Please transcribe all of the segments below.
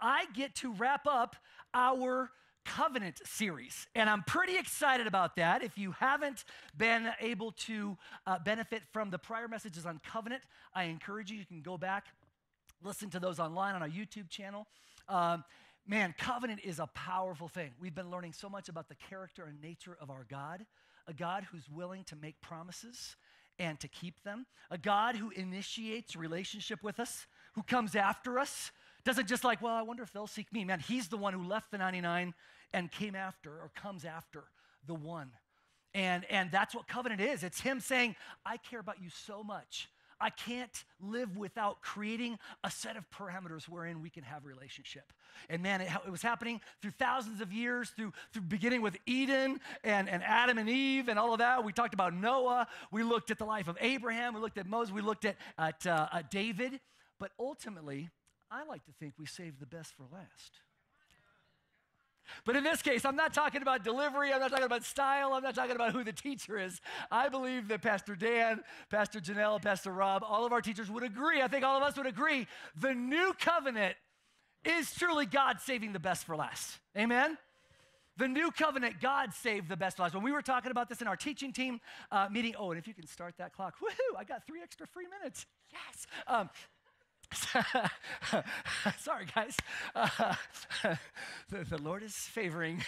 I get to wrap up our covenant series. And I'm pretty excited about that. If you haven't been able to uh, benefit from the prior messages on covenant, I encourage you, you can go back, listen to those online on our YouTube channel. Um, man, covenant is a powerful thing. We've been learning so much about the character and nature of our God, a God who's willing to make promises and to keep them, a God who initiates relationship with us, who comes after us, doesn't just like, well, I wonder if they'll seek me. Man, he's the one who left the 99 and came after or comes after the one. And, and that's what covenant is. It's him saying, I care about you so much. I can't live without creating a set of parameters wherein we can have relationship. And man, it, it, was happening through thousands of years, through, through beginning with Eden and, and Adam and Eve and all of that. We talked about Noah. We looked at the life of Abraham. We looked at Moses. We looked at, at, uh, at David. But ultimately, I like to think we save the best for last. But in this case, I'm not talking about delivery. I'm not talking about style. I'm not talking about who the teacher is. I believe that Pastor Dan, Pastor Janelle, Pastor Rob, all of our teachers would agree. I think all of us would agree. The new covenant is truly God saving the best for last. Amen? The new covenant, God saved the best for last. When we were talking about this in our teaching team uh, meeting, oh, and if you can start that clock, woohoo, I got three extra free minutes. Yes. Um, Sorry, guys. Uh, the, the, Lord is favoring.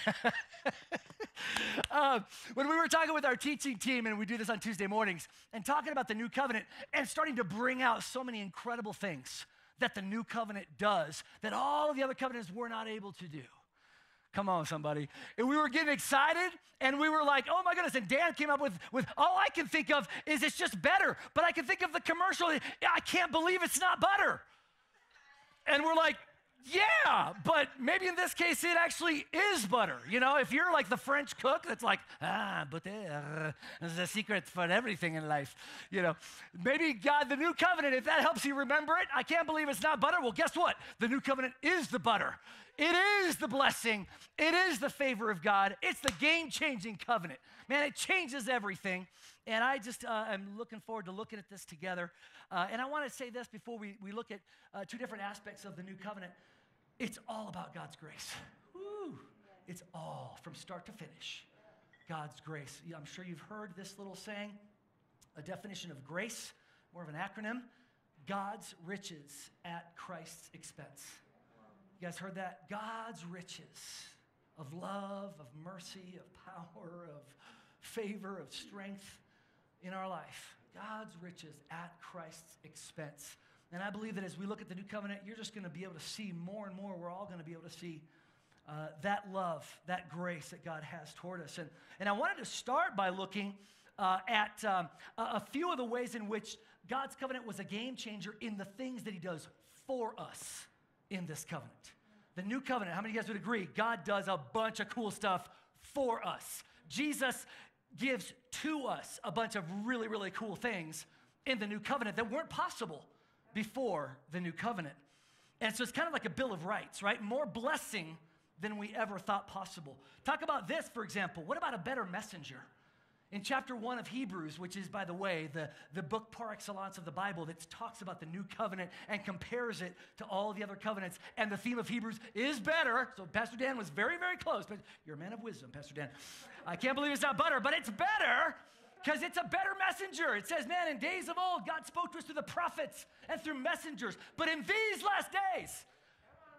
um, when we were talking with our teaching team, and we do this on Tuesday mornings, and talking about the new covenant and starting to bring out so many incredible things that the new covenant does that all of the other covenants were not able to do. Come on, somebody. And we were getting excited and we were like, oh my goodness. And Dan came up with, with all I can think of is it's just better. But I can think of the commercial. I can't believe it's not butter. And we're like, yeah, but maybe in this case it actually is butter. You know, if you're like the French cook that's like, ah, butter is the secret for everything in life. You know, maybe God, the new covenant, if that helps you remember it, I can't believe it's not butter. Well, guess what? The new covenant is the butter. It is the blessing. It is the favor of God. It's the game changing covenant. Man, it changes everything. And I just uh, am looking forward to looking at this together. Uh, and I want to say this before we, we look at uh, two different aspects of the new covenant. It's all about God's grace. Woo. It's all from start to finish. God's grace. I'm sure you've heard this little saying, a definition of grace, more of an acronym God's riches at Christ's expense. You guys heard that? God's riches of love, of mercy, of power, of favor, of strength in our life. God's riches at Christ's expense. And I believe that as we look at the new covenant, you're just going to be able to see more and more. We're all going to be able to see uh, that love, that grace that God has toward us. And, and I wanted to start by looking uh, at um, a, a few of the ways in which God's covenant was a game changer in the things that He does for us in this covenant. The new covenant, how many of you guys would agree? God does a bunch of cool stuff for us. Jesus gives to us a bunch of really, really cool things in the new covenant that weren't possible before the new covenant. And so it's kind of like a bill of rights, right? More blessing than we ever thought possible. Talk about this, for example. What about a better messenger? In chapter one of Hebrews, which is, by the way, the, the book par excellence of the Bible that talks about the new covenant and compares it to all the other covenants, and the theme of Hebrews is better. So, Pastor Dan was very, very close, but you're a man of wisdom, Pastor Dan. I can't believe it's not butter, but it's better because it's a better messenger. It says, man, in days of old, God spoke to us through the prophets and through messengers, but in these last days,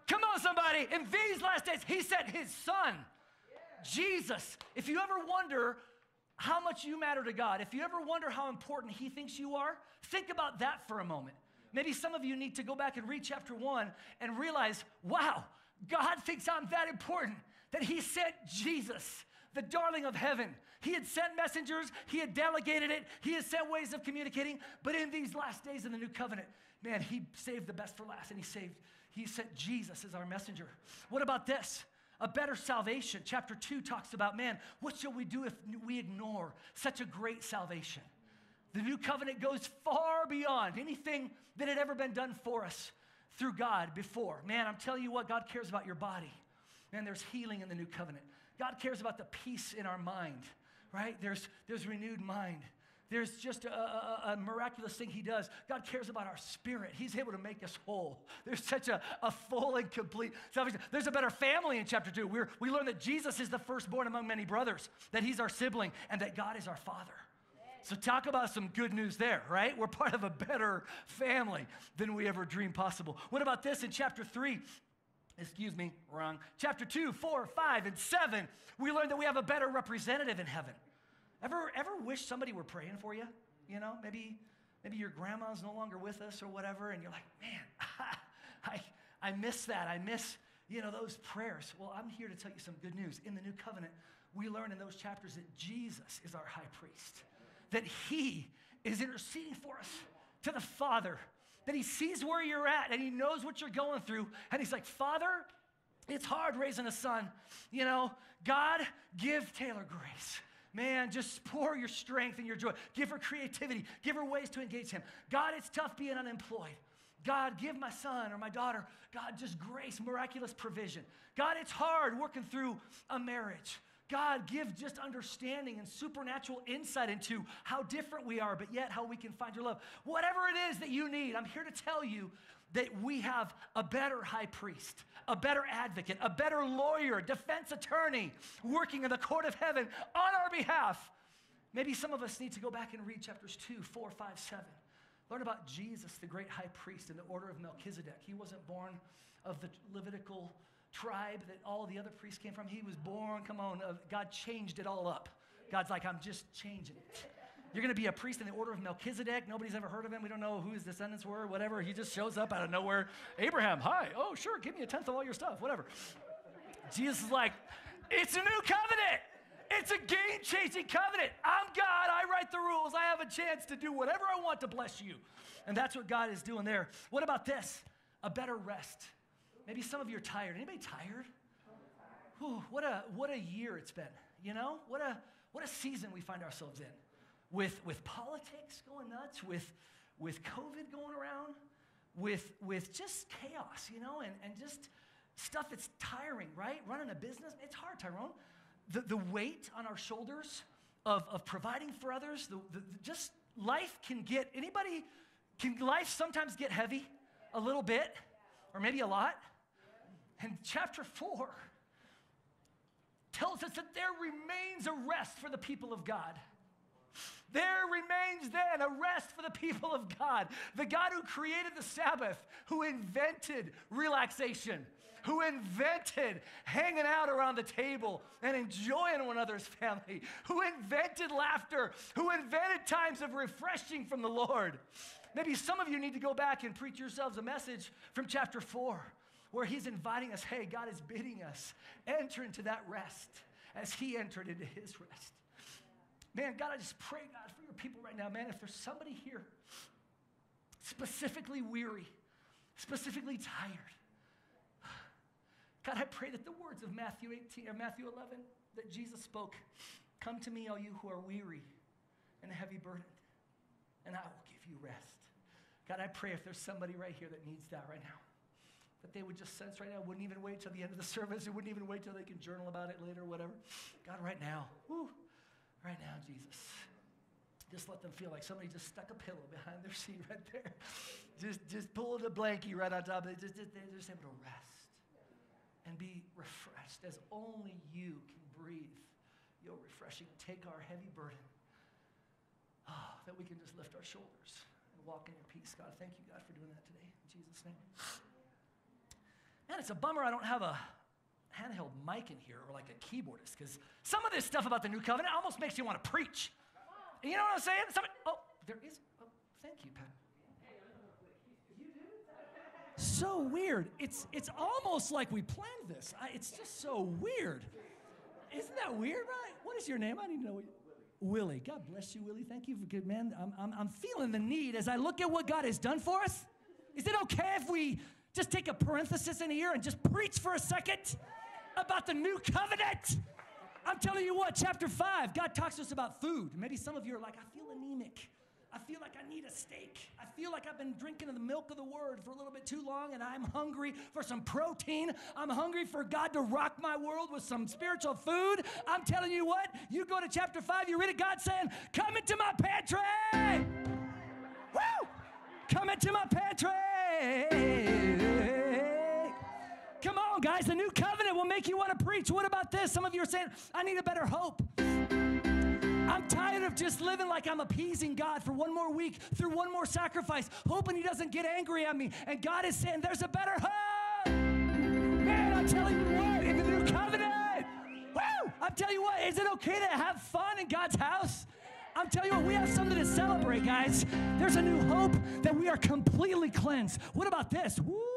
come on, somebody, in these last days, He sent His Son, Jesus. If you ever wonder, how much you matter to God. If you ever wonder how important He thinks you are, think about that for a moment. Maybe some of you need to go back and read chapter one and realize, wow, God thinks I'm that important that He sent Jesus, the darling of heaven. He had sent messengers, He had delegated it, He has sent ways of communicating. But in these last days in the new covenant, man, He saved the best for last and He saved, He sent Jesus as our messenger. What about this? A better salvation. Chapter 2 talks about, man, what shall we do if we ignore such a great salvation? The new covenant goes far beyond anything that had ever been done for us through God before. Man, I'm telling you what, God cares about your body. Man, there's healing in the new covenant. God cares about the peace in our mind, right? There's, there's renewed mind. There's just a, a, a, miraculous thing he does. God cares about our spirit. He's able to make us whole. There's such a, a full and complete salvation. There's a better family in chapter two. We're, we learn that Jesus is the firstborn among many brothers, that he's our sibling, and that God is our father. So, talk about some good news there, right? We're part of a better family than we ever dreamed possible. What about this in chapter 3? Excuse me, wrong. Chapter 2, 4, 5, and 7, we learn that we have a better representative in heaven. Ever, ever wish somebody were praying for you? You know, maybe, maybe your grandma's no longer with us or whatever, and you're like, man, I, I miss that. I miss, you know, those prayers. Well, I'm here to tell you some good news. In the new covenant, we learn in those chapters that Jesus is our high priest that He is interceding for us to the Father, that He sees where you're at and He knows what you're going through. And He's like, Father, it's hard raising a son. You know, God, give Taylor grace. Man, just pour your strength and your joy. Give her creativity. Give her ways to engage Him. God, it's tough being unemployed. God, give my son or my daughter, God, just grace, miraculous provision. God, it's hard working through a marriage. God, give just understanding and supernatural insight into how different we are, but yet how we can find your love. Whatever it is that you need, I'm here to tell you that we have a better high priest, a better advocate, a better lawyer, defense attorney working in the court of heaven on our behalf. Maybe some of us need to go back and read chapters 2, 4, 5, 7. Learn about Jesus, the great high priest in the order of Melchizedek. He wasn't born of the Levitical tribe that all the other priests came from. He was born, come on, uh, God changed it all up. God's like, I'm just changing it. You're going to be a priest in the order of Melchizedek. Nobody's ever heard of him. We don't know who his descendants were, whatever. He just shows up out of nowhere. Abraham, hi. Oh, sure, give me a tenth of all your stuff, whatever. Jesus is like, it's a new covenant. It's a game changing covenant. I'm God. I write the rules. I have a chance to do whatever I want to bless you. And that's what God is doing there. What about this? A better rest. Maybe some of you are tired. Anybody tired? Whew, what a what a year it's been. You know, what a what a season we find ourselves in. With with politics going nuts, with with COVID going around, with with just chaos, you know, and, and just stuff that's tiring, right? Running a business, it's hard, Tyrone. The, the weight on our shoulders of, of providing for others, the, the, just life can get, anybody, can life sometimes get heavy a little bit, or maybe a lot? And chapter 4 tells us that there remains a rest for the people of God. There remains then a rest for the people of God. The God who created the Sabbath, who invented relaxation, who invented hanging out around the table and enjoying one another's family, who invented laughter, who invented times of refreshing from the Lord. Maybe some of you need to go back and preach yourselves a message from chapter 4 where He's inviting us, hey, God is bidding us, enter into that rest as He entered into His rest. Man, God, I just pray, God, for your people right now, man. If there's somebody here specifically weary, specifically tired, God, I pray that the words of Matthew 18 or Matthew 11 that Jesus spoke, come to me, all you who are weary and heavy burdened, and I will give you rest. God, I pray if there's somebody right here that needs that right now that they would just sense right now, wouldn't even wait till the end of the service, it wouldn't even wait till they can journal about it later, whatever. God, right now, whoo, right now, Jesus. Just let them feel like somebody just stuck a pillow behind their seat right there. Just, just pulled a blankie right on top of it. Just, just, they're just able to rest and be refreshed as only you can breathe your refreshing. Take our heavy burden oh, that we can just lift our shoulders and walk in your peace. God, thank you, God, for doing that today. In Jesus' name. Man, it's a bummer I don't have a handheld mic in here or like a keyboardist because some of this stuff about the new covenant almost makes you want to preach. You know what I'm saying? Oh, there is. Oh, thank you, Pat. So weird. It's it's almost like we planned this. I, it's just so weird. Isn't that weird, right? What is your name? I need to know. What, Willie. God bless you, Willie. Thank you for good man. I'm, I'm, I'm feeling the need as I look at what God has done for us. Is it okay if we just take a parenthesis in here and just preach for a second about the new covenant. I'm telling you what, chapter 5, God talks to us about food. Maybe some of you are like, I feel anemic. I feel like I need a steak. I feel like I've been drinking the milk of the word for a little bit too long and I'm hungry for some protein. I'm hungry for God to rock my world with some spiritual food. I'm telling you what, you go to chapter 5, you read it, God saying, Come into my pantry. Woo! Come into my pantry. Guys, the new covenant will make you want to preach. What about this? Some of you are saying, I need a better hope. I'm tired of just living like I'm appeasing God for one more week through one more sacrifice, hoping He doesn't get angry at me. And God is saying, There's a better hope. Man, I'm telling you what, in the new covenant, woo, I'm telling you what, is it okay to have fun in God's house? I'm telling you what, we have something to celebrate, guys. There's a new hope that we are completely cleansed. What about this? Woo!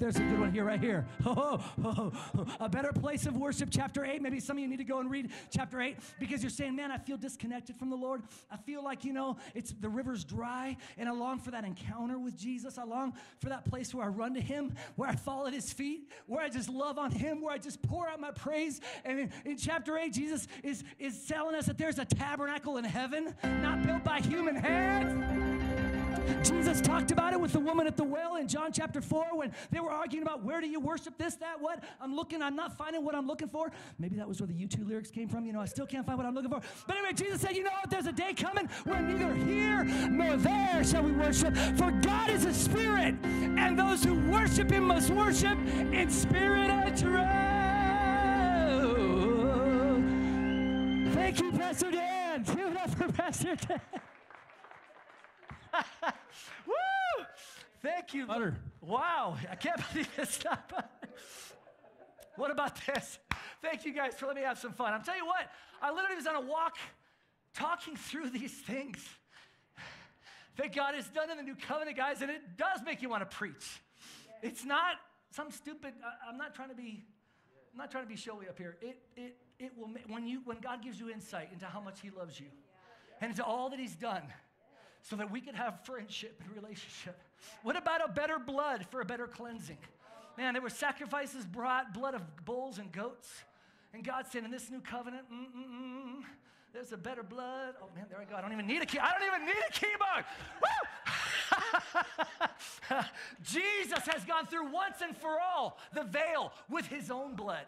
There's a good one here, right here. Oh, oh, oh. a better place of worship, chapter 8. Maybe some of you need to go and read chapter 8 because you're saying, man, I feel disconnected from the Lord. I feel like, you know, it's the river's dry, and I long for that encounter with Jesus. I long for that place where I run to Him, where I fall at His feet, where I just love on Him, where I just pour out my praise. And in, in chapter 8, Jesus is, is telling us that there's a tabernacle in heaven, not built by human hands. Jesus talked about it with the woman at the well in John chapter 4 when they were arguing about where do you worship this, that, what. I'm looking, I'm not finding what I'm looking for. Maybe that was where the U2 lyrics came from. You know, I still can't find what I'm looking for. But anyway, Jesus said, You know what? There's a day coming when neither here nor there shall we worship. For God is a spirit, and those who worship him must worship in spirit and truth. Thank you, Pastor Dan. Give it up for Pastor Dan. Woo! Thank you. Butter. Wow, I can't believe it's not What about this? Thank you guys for letting me have some fun. I'm telling you what, I literally was on a walk talking through these things that God has done in the new covenant, guys, and it does make you want to preach. It's not some stupid, I'm not trying to be, I'm not trying to be showy up here. It, it, it will, when you, when God gives you insight into how much he loves you and into all that he's done, so that we could have friendship and relationship? What about a better blood for a better cleansing? Man, there were sacrifices brought, blood of bulls and goats. And God said, in this new covenant, mm-mm-mm, there's a better blood. Oh man, there I go. I don't even need a key. I don't even need a keyboard. Jesus has gone through once and for all the veil with his own blood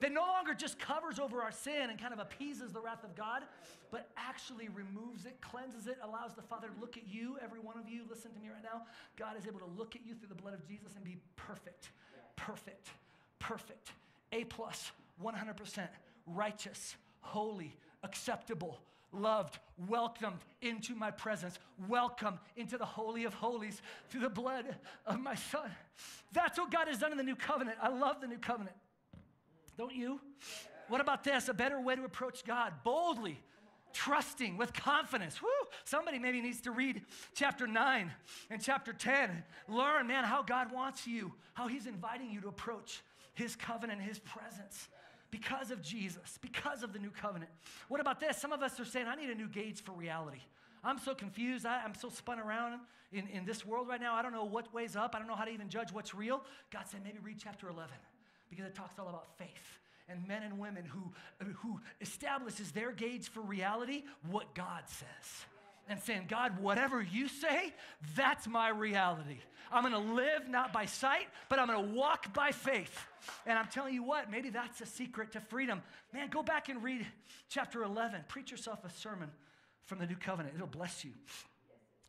that no longer just covers over our sin and kind of appeases the wrath of God, but actually removes it, cleanses it, allows the Father to look at you, every one of you, listen to me right now. God is able to look at you through the blood of Jesus and be perfect, perfect, perfect. A plus, 100%, righteous, holy, acceptable, loved, welcomed into my presence, welcome into the Holy of Holies through the blood of my Son. That's what God has done in the new covenant. I love the new covenant. Don't you? What about this? A better way to approach God boldly, trusting with confidence. Woo! Somebody maybe needs to read chapter 9 and chapter 10. Learn, man, how God wants you, how He's inviting you to approach His covenant, His presence because of Jesus, because of the new covenant. What about this? Some of us are saying, I need a new gauge for reality. I'm so confused. I, am so spun around in, in this world right now. I don't know what way's up. I don't know how to even judge what's real. God said, maybe read chapter 11 because it talks all about faith and men and women who, who establishes their gauge for reality, what God says. And saying, God, whatever you say, that's my reality. I'm gonna live not by sight, but I'm gonna walk by faith. And I'm telling you what, maybe that's a secret to freedom. Man, go back and read chapter 11. Preach yourself a sermon from the new covenant, it'll bless you.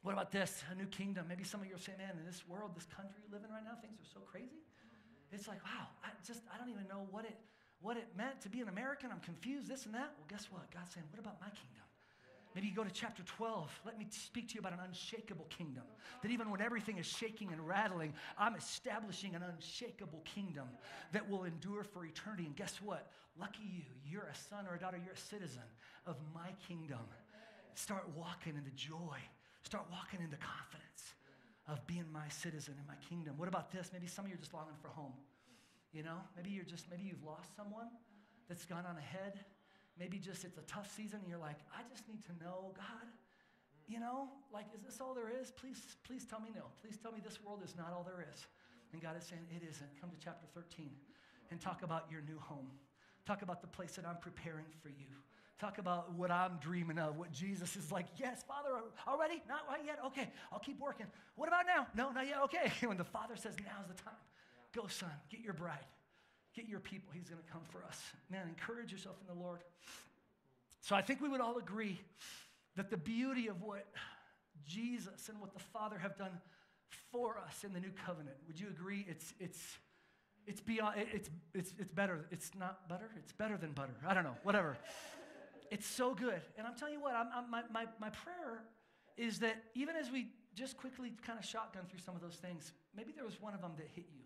What about this? A new kingdom. Maybe some of you are saying, man, in this world, this country we live in right now, things are so crazy. It's like, wow, I just, I don't even know what it, what it meant to be an American. I'm confused, this and that. Well, guess what? God's saying, what about my kingdom? Maybe you go to chapter 12. Let me speak to you about an unshakable kingdom. That even when everything is shaking and rattling, I'm establishing an unshakable kingdom that will endure for eternity. And guess what? Lucky you, you're a son or a daughter, you're a citizen of my kingdom. Start walking in the joy, start walking in the confidence of being my citizen in my kingdom. What about this? Maybe some of you are just longing for home. You know, maybe you're just, maybe you've lost someone that's gone on ahead. Maybe just it's a tough season and you're like, I just need to know, God, you know, like, is this all there is? Please, please tell me no. Please tell me this world is not all there is. And God is saying, it isn't. Come to chapter 13 and talk about your new home. Talk about the place that I'm preparing for you. Talk about what I'm dreaming of, what Jesus is like, yes, Father, already? Not right yet? Okay, I'll keep working. What about now? No, not yet. Okay. When the Father says, now's the time, go, son, get your bride, get your people. He's going to come for us. Man, encourage yourself in the Lord. So I think we would all agree that the beauty of what Jesus and what the Father have done for us in the new covenant, would you agree? It's, it's, it's beyond, it's, it's, it's better. It's not butter, it's better than butter. I don't know, whatever. It's so good. And I'm telling you what, I'm, I'm, my, my, my prayer is that even as we just quickly kind of shotgun through some of those things, maybe there was one of them that hit you.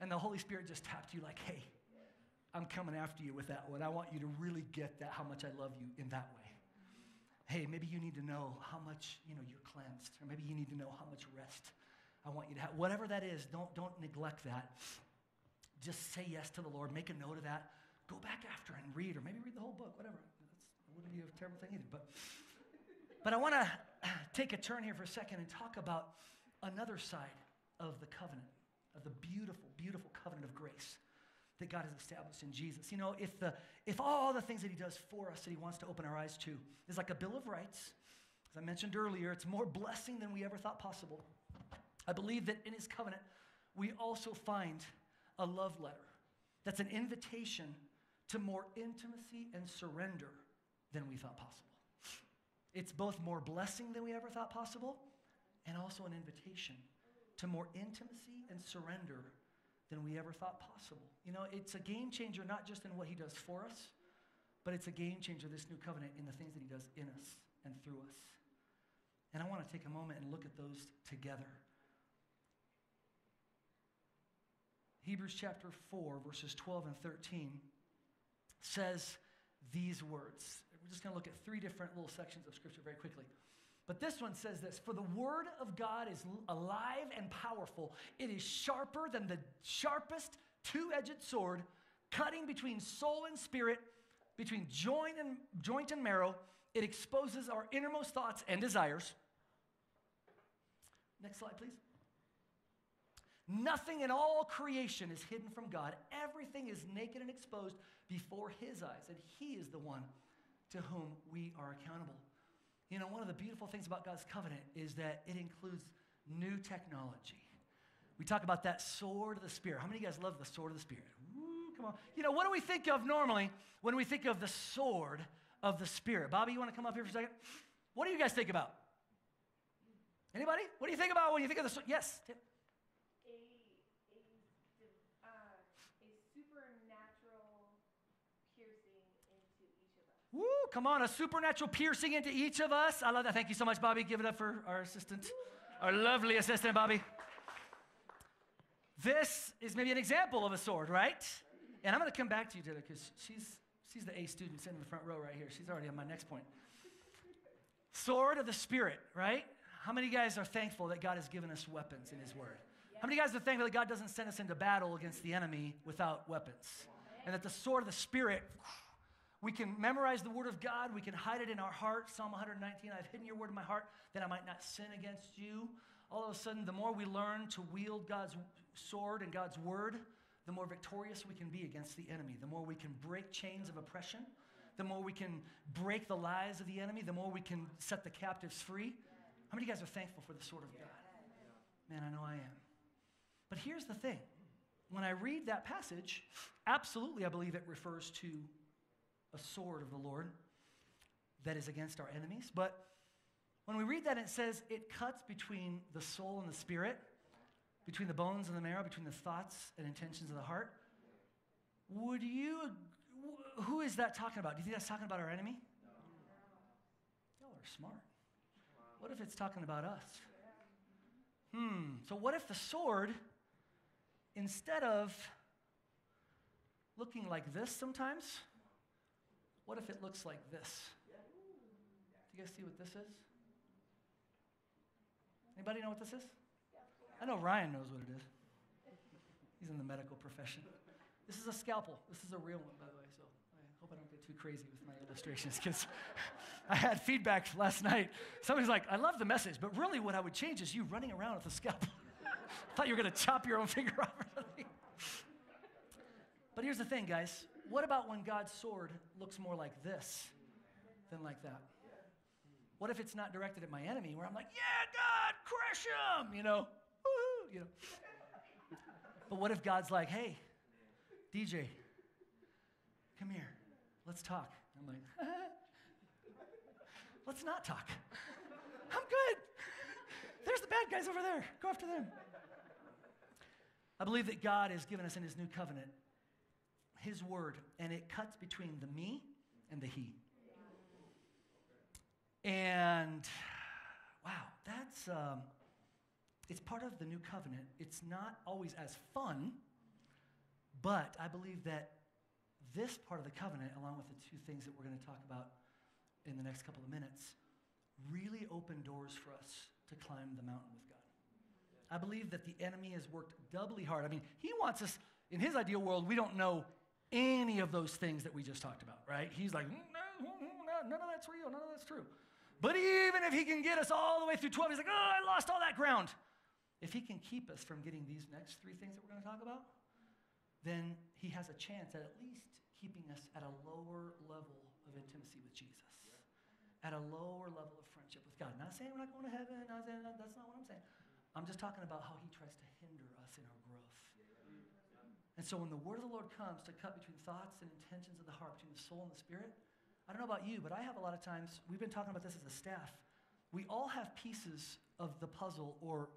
And the Holy Spirit just tapped you like, hey, I'm coming after you with that one. I want you to really get that, how much I love you in that way. Hey, maybe you need to know how much, you know, you're cleansed. Or maybe you need to know how much rest I want you to have. Whatever that is, don't, don't neglect that. Just say yes to the Lord. Make a note of that. Go back after and read, or maybe read the whole book, whatever. Wouldn't be a terrible thing either. But, but I want to take a turn here for a second and talk about another side of the covenant, of the beautiful, beautiful covenant of grace that God has established in Jesus. You know, if, the, if all the things that He does for us that He wants to open our eyes to is like a Bill of Rights, as I mentioned earlier, it's more blessing than we ever thought possible. I believe that in His covenant, we also find a love letter that's an invitation to more intimacy and surrender than we thought possible. It's both more blessing than we ever thought possible and also an invitation to more intimacy and surrender than we ever thought possible. You know, it's a game changer not just in what he does for us, but it's a game changer, this new covenant, in the things that he does in us and through us. And I want to take a moment and look at those together. Hebrews chapter 4, verses 12 and 13 says these words. Just going to look at three different little sections of scripture very quickly. But this one says this For the word of God is alive and powerful, it is sharper than the sharpest two edged sword, cutting between soul and spirit, between joint and, joint and marrow. It exposes our innermost thoughts and desires. Next slide, please. Nothing in all creation is hidden from God. Everything is naked and exposed before His eyes, and He is the one to whom we are accountable. You know, one of the beautiful things about God's covenant is that it includes new technology. We talk about that sword of the Spirit. How many of you guys love the sword of the Spirit? Woo, come on. You know, what do we think of normally when we think of the sword of the Spirit? Bobby, you want to come up here for a second? What do you guys think about? Anybody? What do you think about when you think of the sword? Yes. Woo, come on, a supernatural piercing into each of us. I love that. Thank you so much, Bobby. Give it up for our assistant, our lovely assistant, Bobby. This is maybe an example of a sword, right? And I'm going to come back to you, Dita, because she's, she's the A student sitting in the front row right here. She's already on my next point. Sword of the Spirit, right? How many guys are thankful that God has given us weapons in His Word? How many guys are thankful that God doesn't send us into battle against the enemy without weapons? And that the sword of the Spirit we can memorize the Word of God. We can hide it in our heart. Psalm 119 I've hidden your Word in my heart that I might not sin against you. All of a sudden, the more we learn to wield God's sword and God's Word, the more victorious we can be against the enemy. The more we can break chains of oppression. The more we can break the lies of the enemy. The more we can set the captives free. How many of you guys are thankful for the sword of God? Man, I know I am. But here's the thing when I read that passage, absolutely I believe it refers to a sword of the Lord that is against our enemies. But when we read that, it says it cuts between the soul and the spirit, between the bones and the marrow, between the thoughts and intentions of the heart. Would you, who is that talking about? Do you think that's talking about our enemy? No. Y'all are smart. What if it's talking about us? Hmm, so what if the sword, instead of looking like this sometimes, what if it looks like this? Do you guys see what this is? Anybody know what this is? I know Ryan knows what it is. He's in the medical profession. This is a scalpel. This is a real one, by the way, so I hope I don't get too crazy with my illustrations because I had feedback last night. Somebody's like, I love the message, but really what I would change is you running around with a scalpel. I thought you were going to chop your own finger off or something. But here's the thing, guys what about when God's sword looks more like this than like that? What if it's not directed at my enemy where I'm like, yeah, God, crush him, you know, you know. But what if God's like, hey, DJ, come here, let's talk. I'm like, let's not talk. I'm good. There's the bad guys over there. Go after them. I believe that God has given us in His new covenant His word, and it cuts between the me and the He. And wow, that's um, it's part of the new covenant. It's not always as fun, but I believe that this part of the covenant, along with the two things that we're going to talk about in the next couple of minutes, really open doors for us to climb the mountain with God. I believe that the enemy has worked doubly hard. I mean, he wants us, in his ideal world, we don't know any of those things that we just talked about, right? He's like, mm, no, mm, no, none of that's real, none of that's true. But even if he can get us all the way through 12, he's like, oh, I lost all that ground. If he can keep us from getting these next three things that we're going to talk about, then he has a chance at at least keeping us at a lower level of intimacy with Jesus, at a lower level of friendship with God. Not saying we're not going to heaven, not saying that's not what I'm saying. I'm just talking about how he tries to hinder us in our growth. And so when the word of the Lord comes to cut between thoughts and intentions of the heart, between the soul and the spirit, I don't know about you, but I have a lot of times, we've been talking about this as a staff. We all have pieces of the puzzle or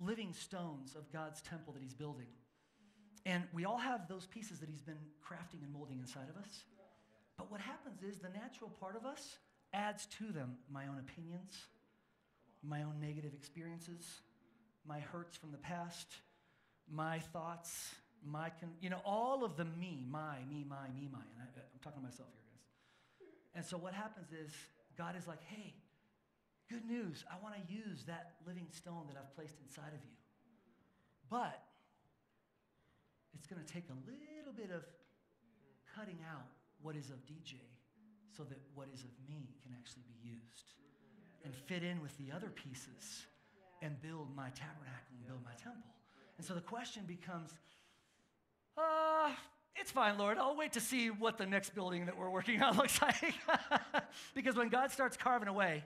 living stones of God's temple that he's building. And we all have those pieces that he's been crafting and molding inside of us. But what happens is the natural part of us adds to them my own opinions, my own negative experiences, my hurts from the past, my thoughts, my, con- you know, all of the me, my, me, my, me, my. And I, uh, I'm talking to myself here, guys. And so what happens is God is like, hey, good news. I want to use that living stone that I've placed inside of you. But it's going to take a little bit of cutting out what is of DJ so that what is of me can actually be used and fit in with the other pieces and build my tabernacle and build my temple. And so the question becomes, uh, it's fine, Lord. I'll wait to see what the next building that we're working on looks like. because when God starts carving away,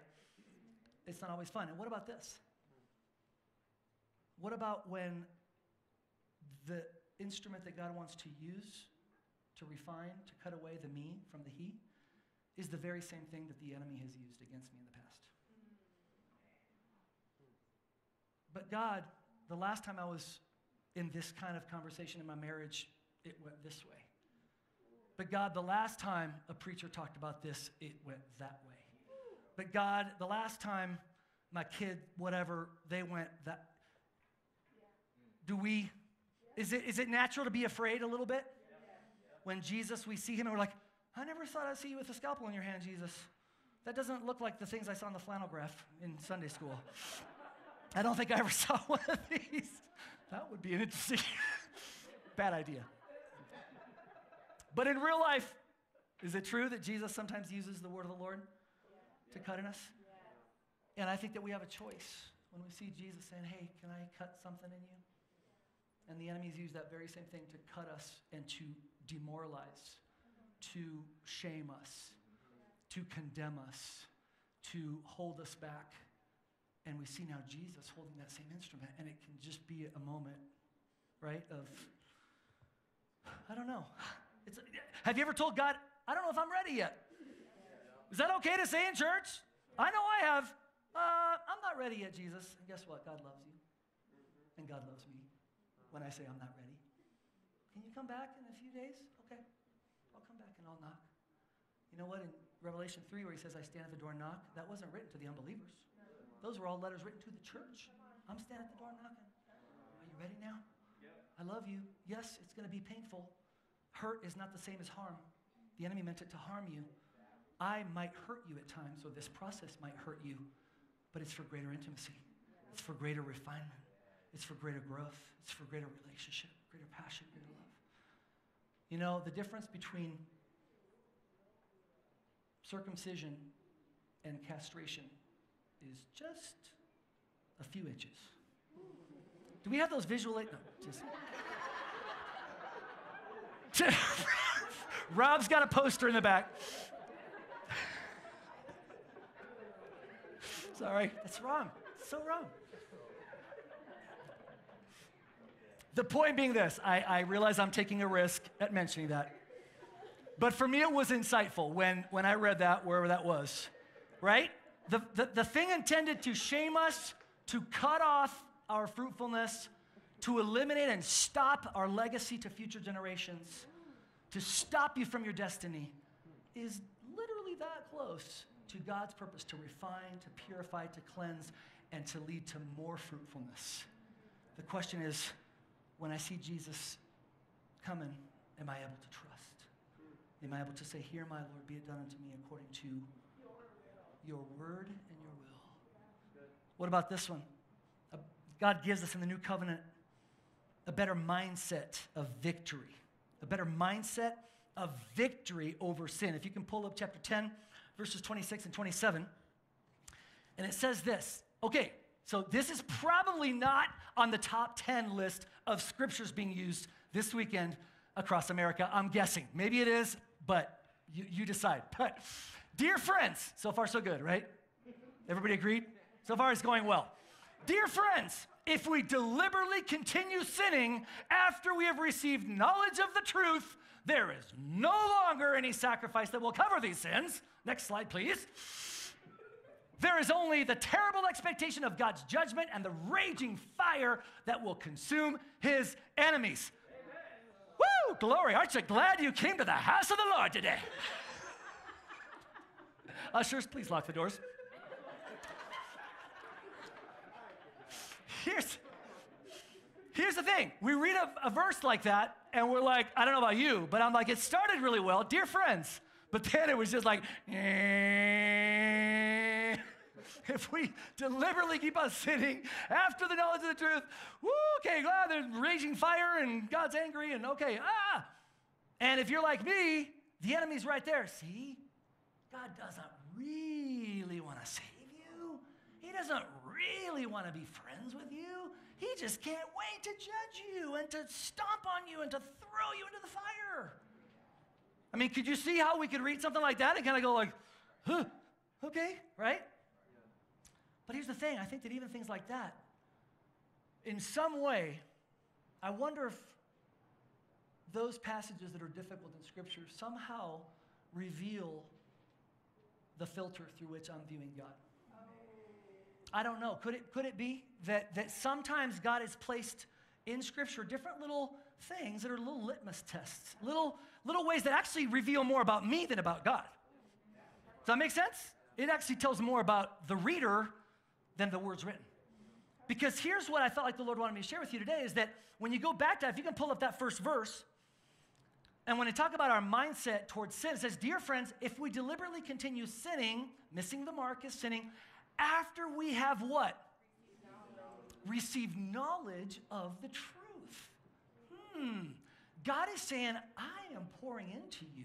it's not always fun. And what about this? What about when the instrument that God wants to use to refine, to cut away the me from the he, is the very same thing that the enemy has used against me in the past? But God, the last time I was in this kind of conversation in my marriage, it went this way. But God, the last time a preacher talked about this, it went that way. But God, the last time my kid, whatever, they went that. Do we, is it, is it natural to be afraid a little bit? When Jesus, we see him and we're like, I never thought I'd see you with a scalpel in your hand, Jesus. That doesn't look like the things I saw in the flannel graph in Sunday school. I don't think I ever saw one of these. That would be an interesting, bad idea. But in real life, is it true that Jesus sometimes uses the word of the Lord to cut in us? And I think that we have a choice when we see Jesus saying, Hey, can I cut something in you? And the enemies use that very same thing to cut us and to demoralize, to shame us, to condemn us, to hold us back. And we see now Jesus holding that same instrument, and it can just be a moment, right, of, I don't know. It's, have you ever told God, I don't know if I'm ready yet? Is that okay to say in church? I know I have. Uh, I'm not ready yet, Jesus. And guess what? God loves you. And God loves me when I say I'm not ready. Can you come back in a few days? Okay. I'll come back and I'll knock. You know what? In Revelation 3, where he says, I stand at the door and knock, that wasn't written to the unbelievers. Those were all letters written to the church. I'm standing at the door knocking. Are you ready now? I love you. Yes, it's going to be painful. Hurt is not the same as harm. The enemy meant it to harm you. I might hurt you at times, or this process might hurt you, but it's for greater intimacy. It's for greater refinement. It's for greater growth. It's for greater relationship, greater passion, greater love. You know, the difference between circumcision and castration is just a few inches. Do we have those visual? No, just. Rob's got a poster in the back. Sorry, that's wrong. so wrong. The point being this I, I realize I'm taking a risk at mentioning that. But for me, it was insightful when, when I read that, wherever that was, right? The, the, the thing intended to shame us, to cut off our fruitfulness, to eliminate and stop our legacy to future generations, to stop you from your destiny, is literally that close to God's purpose to refine, to purify, to cleanse, and to lead to more fruitfulness. The question is when I see Jesus coming, am I able to trust? Am I able to say, Here, my Lord, be it done unto me according to your word and your will? What about this one? God gives us in the new covenant a better mindset of victory, a better mindset of victory over sin. If you can pull up chapter 10, verses 26 and 27, and it says this okay, so this is probably not on the top 10 list of scriptures being used this weekend across America. I'm guessing. Maybe it is, but you, you decide. But, dear friends, so far so good, right? Everybody agreed? So far it's going well. Dear friends, if we deliberately continue sinning after we have received knowledge of the truth, there is no longer any sacrifice that will cover these sins. Next slide, please. There is only the terrible expectation of God's judgment and the raging fire that will consume his enemies. Woo! Glory. Aren't you glad you came to the house of the Lord today? Ushers, please lock the doors. Here's, here's the thing we read a, a verse like that, and we're like, I don't know about you, but I'm like, it started really well, dear friends. But then it was just like, eh. if we deliberately keep on sitting after the knowledge of the truth, woo, okay, glad there's raging fire and God's angry, and okay, ah. And if you're like me, the enemy's right there. See, God doesn't really want to save you. He doesn't really want to be friends with you. He just can't wait to judge you and to stomp on you and to throw you into the fire. I mean, could you see how we could read something like that and kind of go like, huh, okay, right? But here's the thing, I think that even things like that, in some way, I wonder if those passages that are difficult in Scripture somehow reveal the filter through which I'm viewing God. I don't know. Could it, could it be that, that sometimes God has placed in Scripture different little things that are little litmus tests, little, little ways that actually reveal more about me than about God? Does that make sense? It actually tells more about the reader than the words written. Because here's what I felt like the Lord wanted me to share with you today is that when you go back to, if you can pull up that first verse, and when I talk about our mindset towards sin, it says, Dear friends, if we deliberately continue sinning, missing the mark is sinning, after we have what? Received knowledge of the truth. Hmm. God is saying, I am pouring into you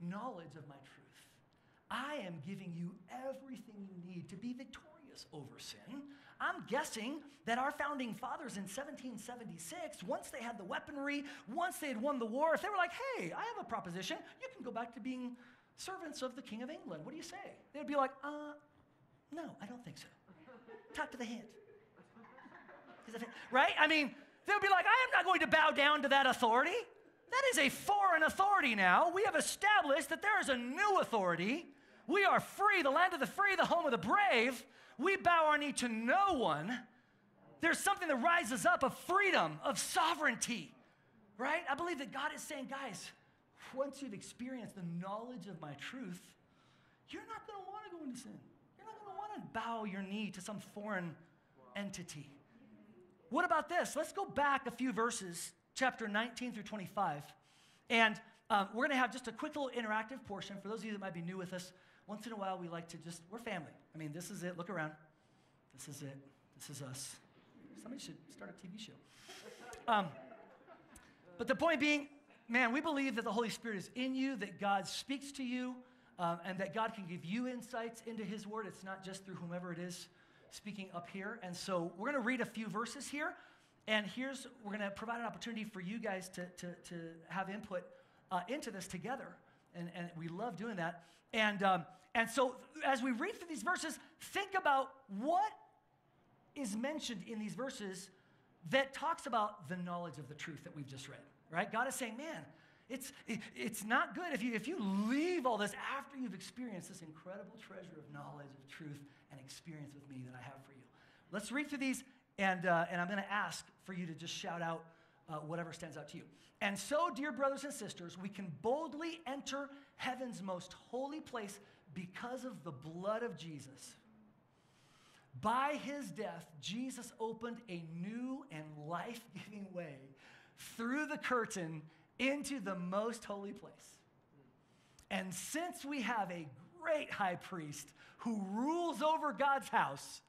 knowledge of my truth. I am giving you everything you need to be victorious over sin. I'm guessing that our founding fathers in 1776, once they had the weaponry, once they had won the war, if they were like, hey, I have a proposition, you can go back to being servants of the King of England. What do you say? They'd be like, uh, no, I don't think so. Talk to the hand. Right? I mean, they'll be like, I am not going to bow down to that authority. That is a foreign authority now. We have established that there is a new authority. We are free, the land of the free, the home of the brave. We bow our knee to no one. There's something that rises up of freedom, of sovereignty, right? I believe that God is saying, guys, once you've experienced the knowledge of my truth, you're not going to want to go into sin You're not going to want to bow your knee to some foreign entity. What about this? Let's go back a few verses, chapter 19 through 25. And um, we're going to have just a quick little interactive portion for those of you that might be new with us. Once in a while, we like to just, we're family. I mean, this is it. Look around. This is it. This is us. Somebody should start a TV show. Um, but the point being, man, we believe that the Holy Spirit is in you, that God speaks to you, um, and that God can give you insights into His Word. It's not just through whomever it is speaking up here. And so we're going to read a few verses here. And here's, we're going to provide an opportunity for you guys to, to, to have input uh, into this together. and, and we love doing that. And, um, and so as we read through these verses, think about what is mentioned in these verses that talks about the knowledge of the truth that we've just read, right? God is saying, man, it's, it, it's not good if you, if you leave all this after you've experienced this incredible treasure of knowledge, of truth, and experience with me that I have for you. Let's read through these, and, uh, and I'm going to ask for you to just shout out uh, whatever stands out to you. And so, dear brothers and sisters, we can boldly enter heaven's most holy place because of the blood of Jesus. By his death, Jesus opened a new and life giving way through the curtain into the most holy place. And since we have a great high priest who rules over God's house,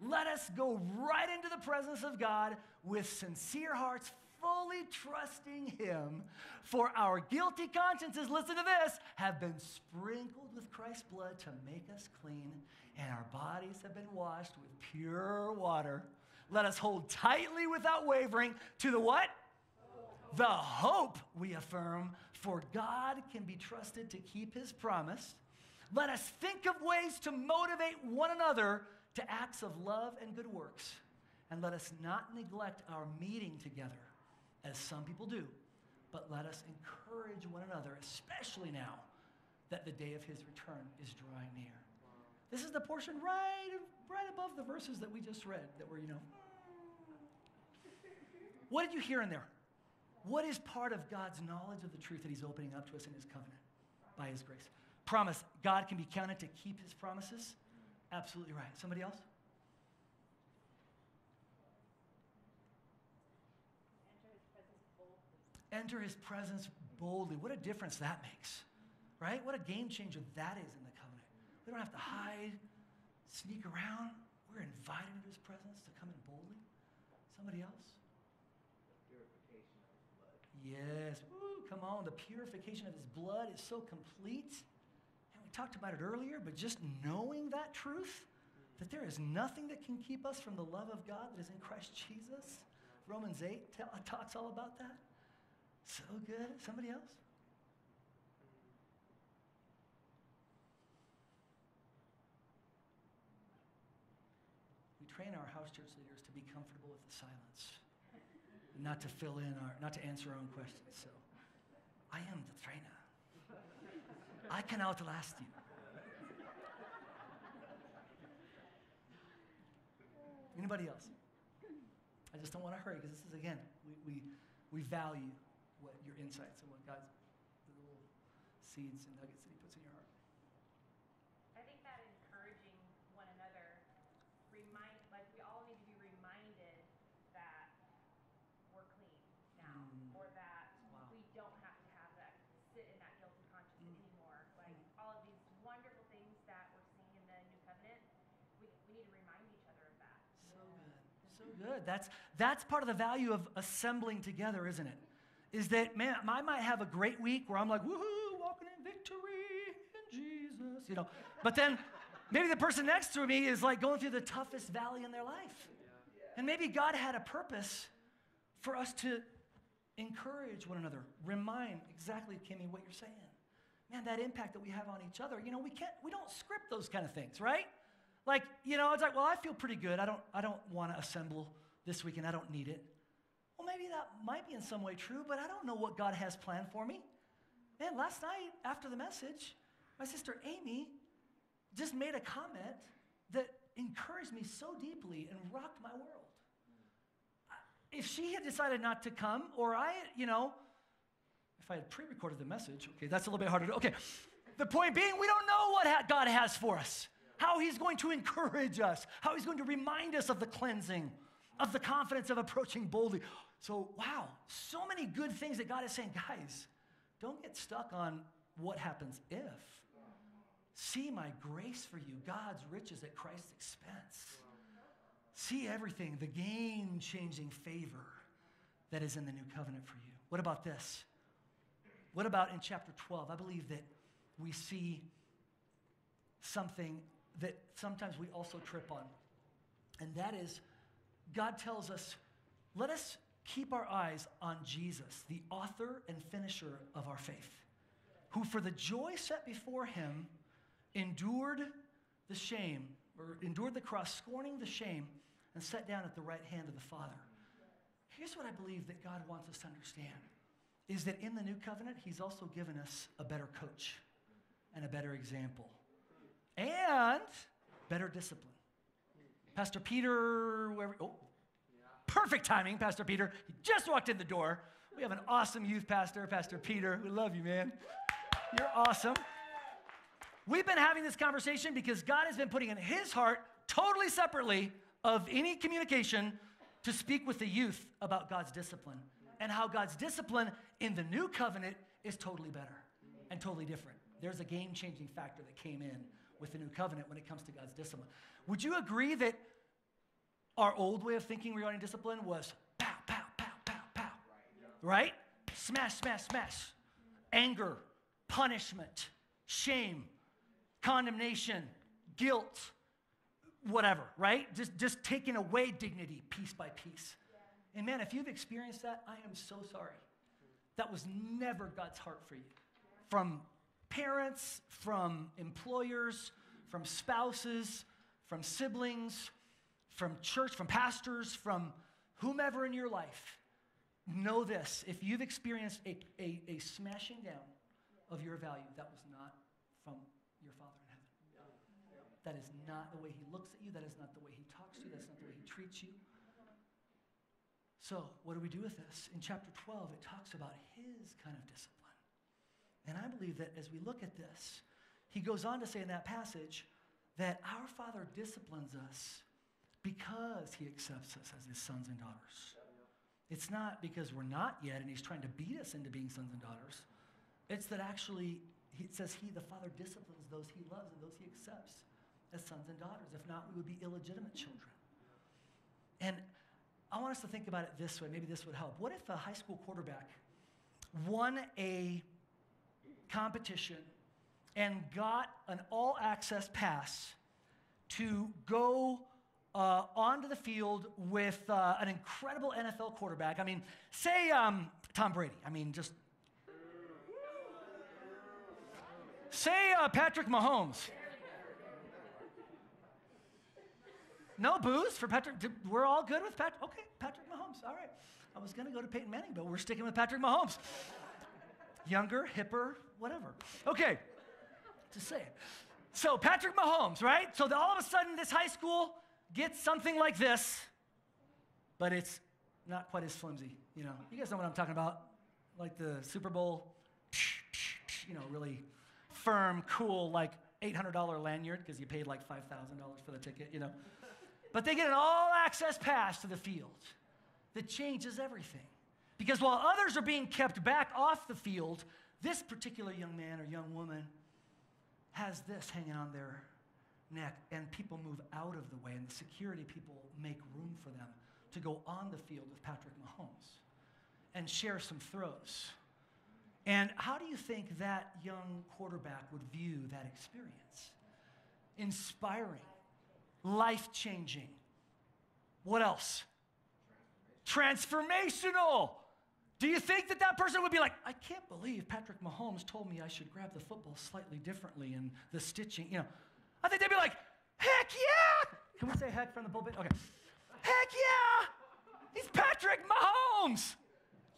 let us go right into the presence of God with sincere hearts, fully trusting Him. For our guilty consciences, listen to this, have been sprinkled with Christ's blood to make us clean, and our bodies have been washed with pure water. Let us hold tightly without wavering to the what? The hope we affirm, for God can be trusted to keep his promise. Let us think of ways to motivate one another to acts of love and good works. And let us not neglect our meeting together, as some people do, but let us encourage one another, especially now that the day of his return is drawing near. This is the portion right, right above the verses that we just read that were, you know. What did you hear in there? What is part of God's knowledge of the truth that He's opening up to us in His covenant by His grace? Promise God can be counted to keep His promises? Absolutely right. Somebody else? Enter his presence boldly. What a difference that makes, right? What a game changer that is in the covenant. We don't have to hide, sneak around. We're invited into his presence to come in boldly. Somebody else? Yes. Woo, come on. The purification of his blood is so complete. And we talked about it earlier, but just knowing that truth, that there is nothing that can keep us from the love of God that is in Christ Jesus. Romans 8 talks all about that. So good. Somebody else? We train our house church leaders to be comfortable with the silence not to fill in our, not to answer our own questions. So I am the trainer. I can outlast you. Anybody else? I just don't want to hurry because this is, again, we, we, we value what your insights and what God's the little seeds and nuggets that He puts in your heart. I think that encouraging one another, remind like we all need to be reminded that we're clean now, mm. or that wow. we don't have to have that sit in that guilty conscience mm. anymore. Like mm. all of these wonderful things that we're seeing in the new covenant, we, we need to remind each other of that. So yeah. good. So good. That's, that's part of the value of assembling together, isn't it? Is that, man, I might have a great week where I'm like, woohoo, walking in victory in Jesus, you know. But then maybe the person next to me is like going through the toughest valley in their life. And maybe God had a purpose for us to encourage one another, remind exactly, Kimmy, what you're saying. Man, that impact that we have on each other, you know, we can't, we don't script those kind of things, right? Like, you know, it's like, well, I feel pretty good. I don't, I don't want to assemble this weekend. I don't need it. Well, maybe that might be in some way true, but I don't know what God has planned for me. Man, last night after the message, my sister Amy just made a comment that encouraged me so deeply and rocked my world. If she had decided not to come, or I, you know, if I had pre recorded the message, okay, that's a little bit harder to, okay. The point being, we don't know what God has for us how he's going to encourage us, how he's going to remind us of the cleansing, of the confidence of approaching boldly. So, wow, so many good things that God is saying, guys, don't get stuck on what happens if. See my grace for you, God's riches at Christ's expense. See everything, the game changing favor that is in the new covenant for you. What about this? What about in chapter 12? I believe that we see something that sometimes we also trip on. And that is, God tells us, let us keep our eyes on Jesus, the author and finisher of our faith, who for the joy set before him endured the shame, or endured the cross, scorning the shame, and sat down at the right hand of the Father. Here's what I believe that God wants us to understand is that in the new covenant, He's also given us a better coach and a better example and better discipline. Pastor Peter, whoever, oh, perfect timing, Pastor Peter. He just walked in the door. We have an awesome youth pastor, Pastor Peter. We love you, man. You're awesome. We've been having this conversation because God has been putting in his heart, totally separately of any communication, to speak with the youth about God's discipline and how God's discipline in the new covenant is totally better and totally different. There's a game changing factor that came in with the new covenant when it comes to God's discipline. Would you agree that our old way of thinking regarding discipline was pow, pow, pow, pow, pow? Right? Smash, smash, smash. Anger, punishment, shame, condemnation, guilt, whatever, right? Just, just taking away dignity piece by piece. And man, if you've experienced that, I am so sorry. That was never God's heart for you. From parents, from employers, from spouses, from siblings, from church, from pastors, from whomever in your life. Know this if you've experienced a, a, a smashing down of your value, that was not from your Father in heaven. That is not the way He looks at you. That is not the way He talks to you. That's not the way He treats you. So, what do we do with this? In chapter 12, it talks about His kind of discipline. And I believe that as we look at this, He goes on to say in that passage that our Father disciplines us because He accepts us as His sons and daughters. It's not because we're not yet and He's trying to beat us into being sons and daughters. It's that actually it says he, the Father, disciplines those he loves and those he accepts as sons and daughters. If not, we would be illegitimate children. And I want us to think about it this way. Maybe this would help. What if a high school quarterback won a competition and got an all access pass to go uh, onto the field with uh, an incredible NFL quarterback? I mean, say um, Tom Brady. I mean, just Say uh, Patrick Mahomes. No boos for Patrick. We're all good with Patrick. Okay, Patrick Mahomes. All right. I was going to go to Peyton Manning, but we're sticking with Patrick Mahomes. Younger, hipper, whatever. Okay, just saying. So, Patrick Mahomes, right? So, all of a sudden, this high school gets something like this, but it's not quite as flimsy. You know, you guys know what I'm talking about. Like the Super Bowl, you know, really firm, cool, like $800 lanyard because you paid like $5,000 for the ticket, you know. But they get an all access pass to the field that changes everything. Because while others are being kept back off the field, this particular young man or young woman has this hanging on their neck, and people move out of the way, and the security people make room for them to go on the field with Patrick Mahomes and share some throws. And how do you think that young quarterback would view that experience? Inspiring, life changing. What else? Transformational. Do you think that that person would be like, I can't believe Patrick Mahomes told me I should grab the football slightly differently and the stitching, you know? I think they'd be like, heck yeah! Can we say heck from the pulpit? Okay. Heck yeah! He's Patrick Mahomes!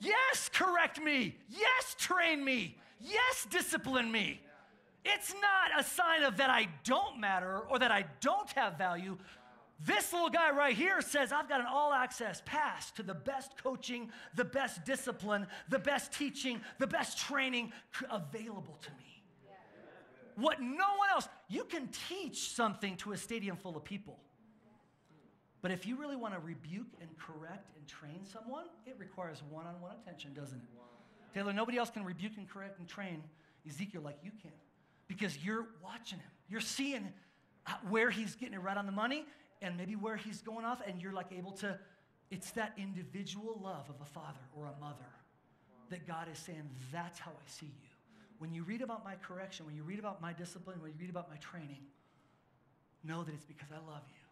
Yes, correct me. Yes, train me. Yes, discipline me. It's not a sign of that I don't matter or that I don't have value. This little guy right here says, I've got an all access pass to the best coaching, the best discipline, the best teaching, the best training available to me. What no one else, you can teach something to a stadium full of people. But if you really want to rebuke and correct and train someone, it requires one on one attention, doesn't it? Taylor, nobody else can rebuke and correct and train Ezekiel like you can because you're watching him. You're seeing uh, where he's getting it right on the money and maybe where he's going off, and you're like able to. It's that individual love of a father or a mother that God is saying, That's how I see you. When you read about my correction, when you read about my discipline, when you read about my training, know that it's because I love you.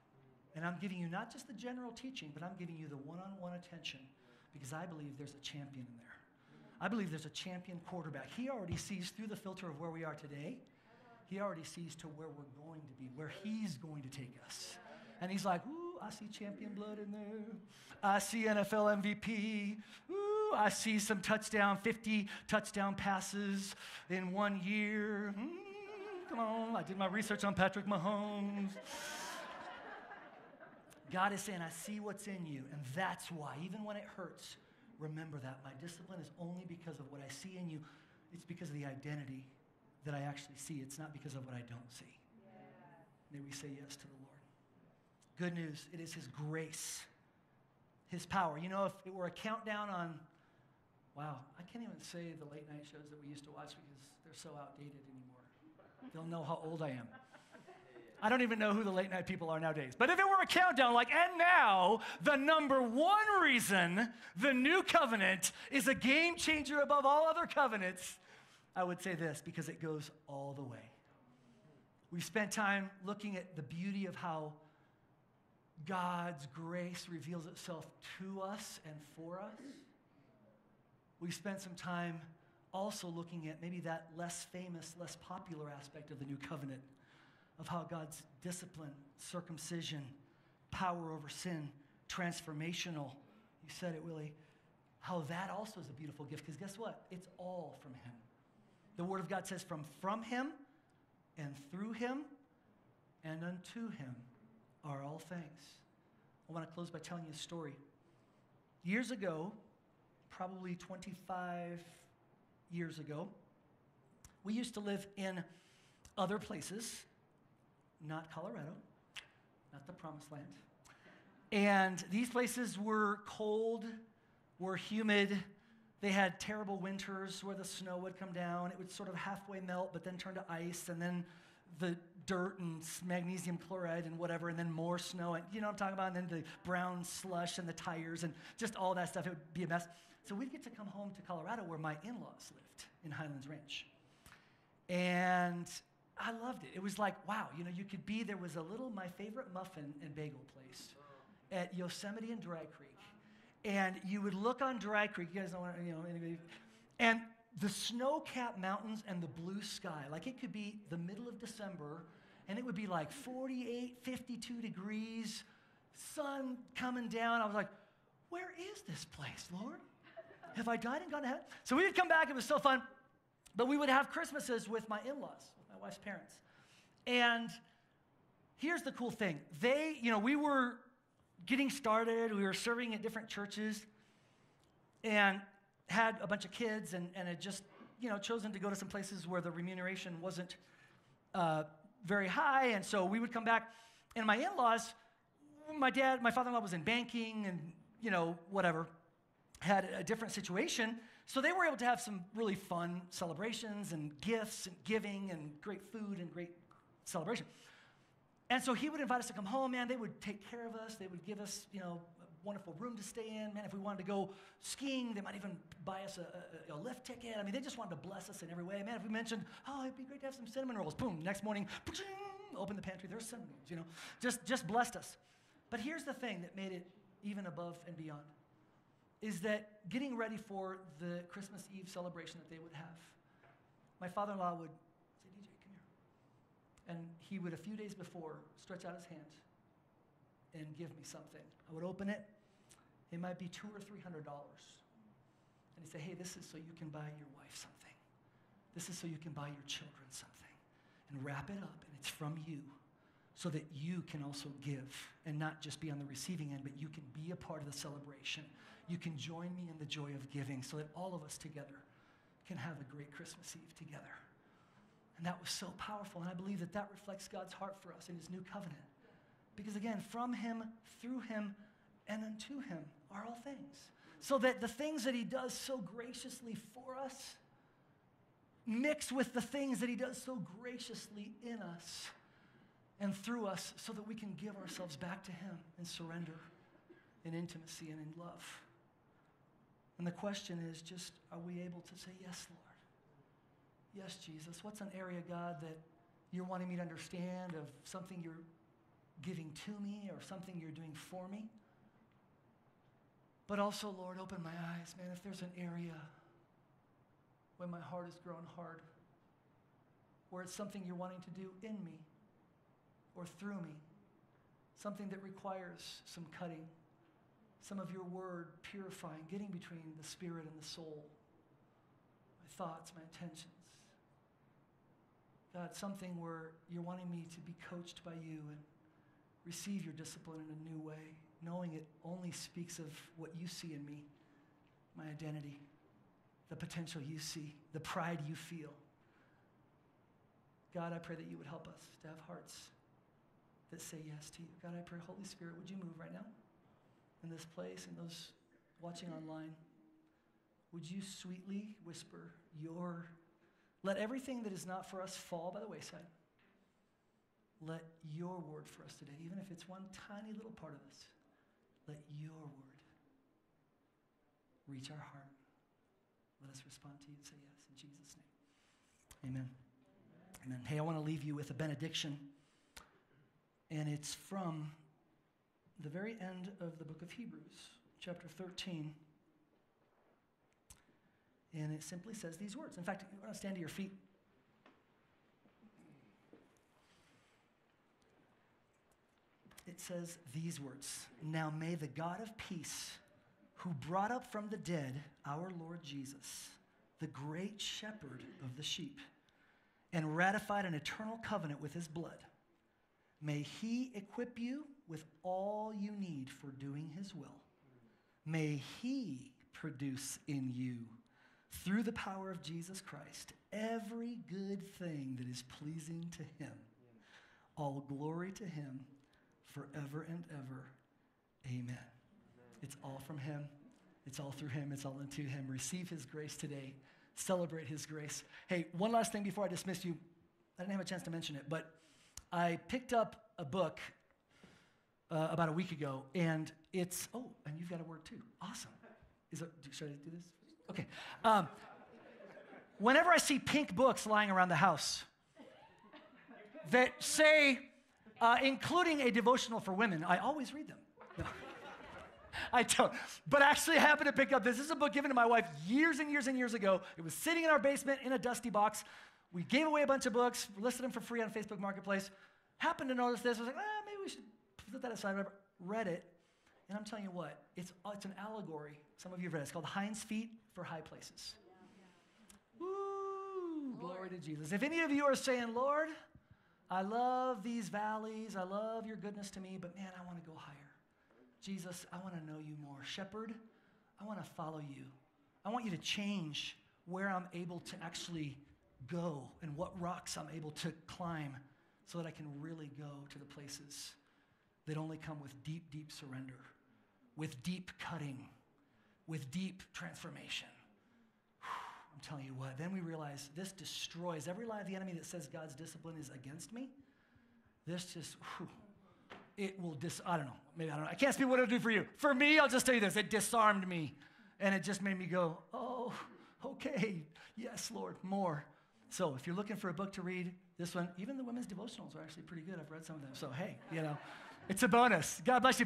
And I'm giving you not just the general teaching, but I'm giving you the one on one attention because I believe there's a champion in there. I believe there's a champion quarterback. He already sees through the filter of where we are today. He already sees to where we're going to be, where he's going to take us. And he's like, ooh, I see champion blood in there. I see NFL MVP. Ooh, I see some touchdown, 50 touchdown passes in one year. Mm, come on, I did my research on Patrick Mahomes. God is saying, I see what's in you, and that's why, even when it hurts, remember that. My discipline is only because of what I see in you. It's because of the identity that I actually see. It's not because of what I don't see. Yeah. May we say yes to the Lord. Good news it is His grace, His power. You know, if it were a countdown on, wow, I can't even say the late night shows that we used to watch because they're so outdated anymore. They'll know how old I am. I don't even know who the late night people are nowadays. But if it were a countdown, like, and now, the number one reason the new covenant is a game changer above all other covenants, I would say this because it goes all the way. We spent time looking at the beauty of how God's grace reveals itself to us and for us. We spent some time also looking at maybe that less famous, less popular aspect of the new covenant of how God's discipline, circumcision, power over sin, transformational, you said it, Willie, how that also is a beautiful gift. Because guess what? It's all from Him. The Word of God says, from, from Him and through Him and unto Him are all things. I want to close by telling you a story. Years ago, probably 25 years ago, we used to live in other places not Colorado, not the promised land. And these places were cold, were humid. They had terrible winters where the snow would come down. It would sort of halfway melt, but then turn to ice, and then the dirt and magnesium chloride and whatever, and then more snow. And you know what I'm talking about? And then the brown slush and the tires and just all that stuff. It would be a mess. So we'd get to come home to Colorado where my in laws lived in Highlands Ranch. And I loved it. It was like, wow, you know, you could be, there was a little, my favorite muffin and bagel place at Yosemite and Dry Creek. And you would look on Dry Creek, you guys don't want to, you know, anybody, and the snow capped mountains and the blue sky. Like it could be the middle of December and it would be like 48, 52 degrees, sun coming down. I was like, where is this place, Lord? Have I died and gone to heaven? So we would come back, it was so fun. But we would have Christmases with my in laws my wife's parents. And here's the cool thing they, you know, we were getting started, we were serving at different churches, and had a bunch of kids, and, and had just, you know, chosen to go to some places where the remuneration wasn't uh, very high. And so we would come back, and my in laws, my dad, my father in law was in banking and, you know, whatever, had a different situation. So they were able to have some really fun celebrations and gifts and giving and great food and great celebration. And so he would invite us to come home, man. They would take care of us. They would give us, you know, a wonderful room to stay in. Man, if we wanted to go skiing, they might even buy us a, a, a lift ticket. I mean, they just wanted to bless us in every way. Man, if we mentioned, oh, it'd be great to have some cinnamon rolls, boom, next morning, open the pantry, there's cinnamon rolls, you know, just, just blessed us. But here's the thing that made it even above and beyond is that getting ready for the Christmas Eve celebration that they would have, my father in law would say, DJ, come here. And he would, a few days before, stretch out his hand and give me something. I would open it, it might be two or three hundred dollars. And he'd say, hey, this is so you can buy your wife something. This is so you can buy your children something. And wrap it up, and it's from you so that you can also give and not just be on the receiving end, but you can be a part of the celebration you can join me in the joy of giving so that all of us together can have a great Christmas Eve together. And that was so powerful. And I believe that that reflects God's heart for us in his new covenant. Because again, from him, through him, and unto him are all things. So that the things that he does so graciously for us mix with the things that he does so graciously in us and through us so that we can give ourselves back to him in surrender, in intimacy, and in love. And the question is just, are we able to say, Yes, Lord? Yes, Jesus. What's an area, God, that you're wanting me to understand of something you're giving to me or something you're doing for me? But also, Lord, open my eyes, man, if there's an area where my heart has grown hard, where it's something you're wanting to do in me or through me, something that requires some cutting, some of your word purifying, getting between the spirit and the soul, my thoughts, my intentions. God, something where you're wanting me to be coached by you and receive your discipline in a new way, knowing it only speaks of what you see in me, my identity, the potential you see, the pride you feel. God, I pray that you would help us to have hearts that say yes to you. God, I pray, Holy Spirit, would you move right now in this place and those watching online? Would you sweetly whisper your, let everything that is not for us fall by the wayside. Let your word for us today, even if it's one tiny little part of us, let your word reach our heart. Let us respond to you and say yes in Jesus' name. Amen. Amen. Hey, I want to leave you with a benediction, and it's from the very end of the book of Hebrews, chapter 13. And it simply says these words. In fact, you want to stand to your feet. It says these words Now may the God of peace, who brought up from the dead our Lord Jesus, the great shepherd of the sheep, and ratified an eternal covenant with his blood, may he equip you with all you need for doing his will. May he produce in you through the power of Jesus Christ every good thing that is pleasing to Him. All glory to Him forever and ever. Amen. It's all from Him, it's all through Him, it's all into Him. Receive His grace today, celebrate His grace. Hey, one last thing before I dismiss you. I didn't have a chance to mention it, but I picked up a book uh, about a week ago, and it's, oh, and you've got a word too. Awesome. Is it, should I do this? Okay. Um, whenever I see pink books lying around the house that say, uh, including a devotional for women, I always read them. I don't. But actually, I happened to pick up this. This is a book given to my wife years and years and years ago. It was sitting in our basement in a dusty box. We gave away a bunch of books, listed them for free on Facebook Marketplace. Happened to notice this. I was like, ah, maybe we should put that aside. Whatever. Read it. And I'm telling you what, it's, it's an allegory. Some of you have read it. It's called Hinds Feet for High Places. Woo! Glory to Jesus. If any of you are saying, Lord, I love these valleys, I love your goodness to me, but man, I want to go higher. Jesus, I want to know you more. Shepherd, I want to follow you. I want you to change where I'm able to actually go and what rocks I'm able to climb so that I can really go to the places that only come with deep, deep surrender, with deep cutting, with deep transformation. I'm telling you what, then we realize this destroys every lie of the enemy that says God's discipline is against me. This just, whew, it will dis, I don't know, maybe I don't know. I can't speak what it'll do for you. For me, I'll just tell you this it disarmed me. And it just made me go, oh, okay, yes, Lord, more. So if you're looking for a book to read, this one, even the women's devotionals are actually pretty good. I've read some of them. So hey, you know, it's a bonus. God bless you.